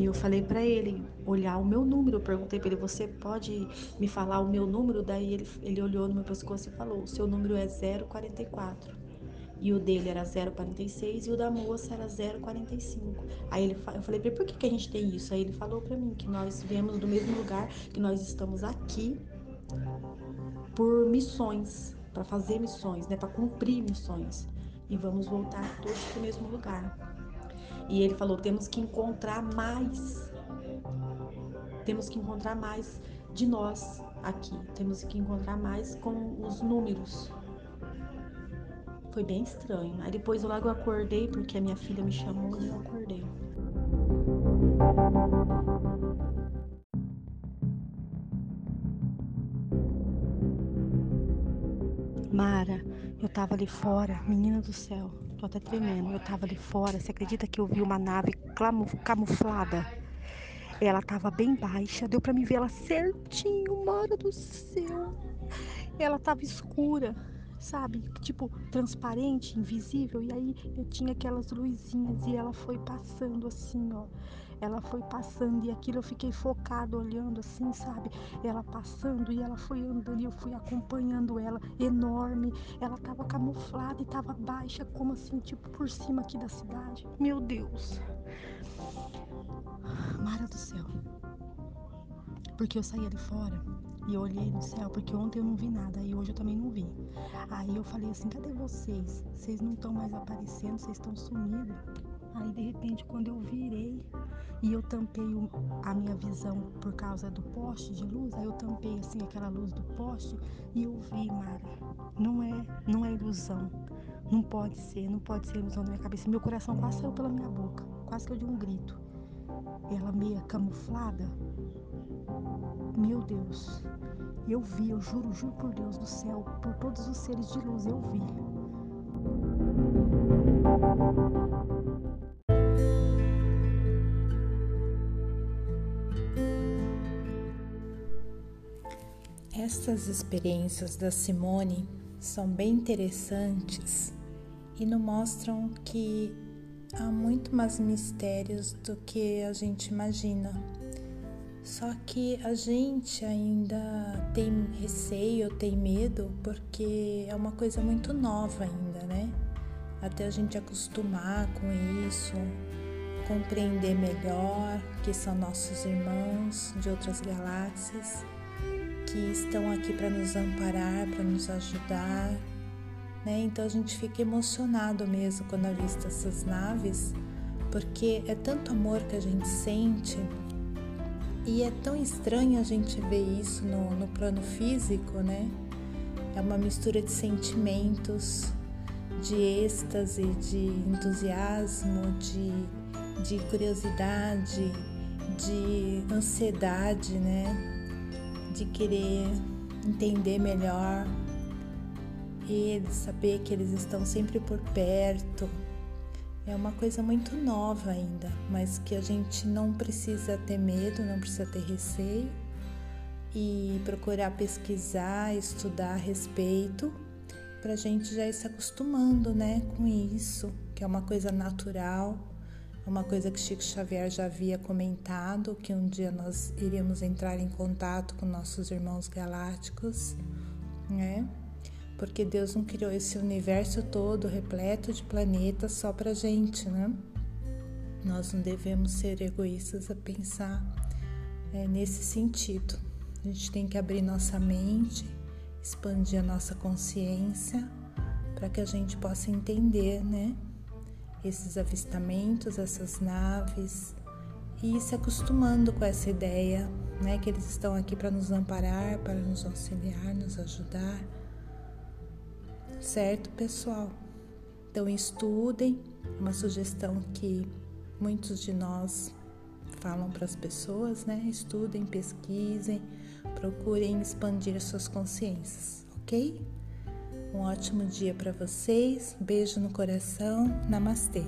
Aí eu falei para ele olhar o meu número. Eu perguntei para ele: Você pode me falar o meu número? Daí ele, ele olhou no meu pescoço e falou: O seu número é 044. E o dele era 046 e o da moça era 045. Aí ele, eu falei para ele: Por que, que a gente tem isso? Aí ele falou para mim que nós viemos do mesmo lugar, que nós estamos aqui por missões, para fazer missões, né, para cumprir missões. E vamos voltar todos para o mesmo lugar. E ele falou: temos que encontrar mais. Temos que encontrar mais de nós aqui. Temos que encontrar mais com os números. Foi bem estranho. Aí depois eu logo acordei porque a minha filha me chamou e eu acordei. Mara, eu tava ali fora, menina do céu, tô até tremendo. Eu tava ali fora, você acredita que eu vi uma nave camuflada? Ela tava bem baixa, deu para me ver ela certinho, Mara do céu. Ela tava escura, sabe? Tipo, transparente, invisível. E aí eu tinha aquelas luzinhas e ela foi passando assim, ó ela foi passando e aquilo eu fiquei focado olhando assim, sabe? Ela passando e ela foi andando e eu fui acompanhando ela, enorme. Ela tava camuflada e tava baixa, como assim, tipo por cima aqui da cidade. Meu Deus. Mara do céu. Porque eu saí ali fora e eu olhei no céu, porque ontem eu não vi nada e hoje eu também não vi. Aí eu falei assim: cadê vocês? Vocês não estão mais aparecendo, vocês estão sumidos. Aí de repente, quando eu virei e eu tampei a minha visão por causa do poste de luz, aí eu tampei assim aquela luz do poste e eu vi, Mara. Não é, não é ilusão. Não pode ser, não pode ser ilusão na minha cabeça. Meu coração quase saiu pela minha boca, quase que eu dei um grito. Ela meia camuflada. Meu Deus. Eu vi, eu juro, juro por Deus do céu, por todos os seres de luz, eu vi. Estas experiências da Simone são bem interessantes e nos mostram que há muito mais mistérios do que a gente imagina. Só que a gente ainda tem receio, tem medo, porque é uma coisa muito nova ainda, né? Até a gente acostumar com isso, compreender melhor que são nossos irmãos de outras galáxias que estão aqui para nos amparar, para nos ajudar. Né? Então a gente fica emocionado mesmo quando avista essas naves, porque é tanto amor que a gente sente e é tão estranho a gente ver isso no, no plano físico, né? É uma mistura de sentimentos, de êxtase, de entusiasmo, de, de curiosidade, de ansiedade, né? De querer entender melhor eles, saber que eles estão sempre por perto. É uma coisa muito nova ainda, mas que a gente não precisa ter medo, não precisa ter receio e procurar pesquisar, estudar a respeito, para a gente já ir se acostumando, né, com isso, que é uma coisa natural uma coisa que Chico Xavier já havia comentado, que um dia nós iríamos entrar em contato com nossos irmãos galácticos, né? Porque Deus não criou esse universo todo repleto de planetas só pra gente, né? Nós não devemos ser egoístas a pensar é, nesse sentido. A gente tem que abrir nossa mente, expandir a nossa consciência para que a gente possa entender, né? Esses avistamentos, essas naves e se acostumando com essa ideia, né, que eles estão aqui para nos amparar, para nos auxiliar, nos ajudar. Certo, pessoal? Então estudem, é uma sugestão que muitos de nós falam para as pessoas, né? Estudem, pesquisem, procurem expandir suas consciências, ok? Um ótimo dia para vocês. Beijo no coração. Namastê.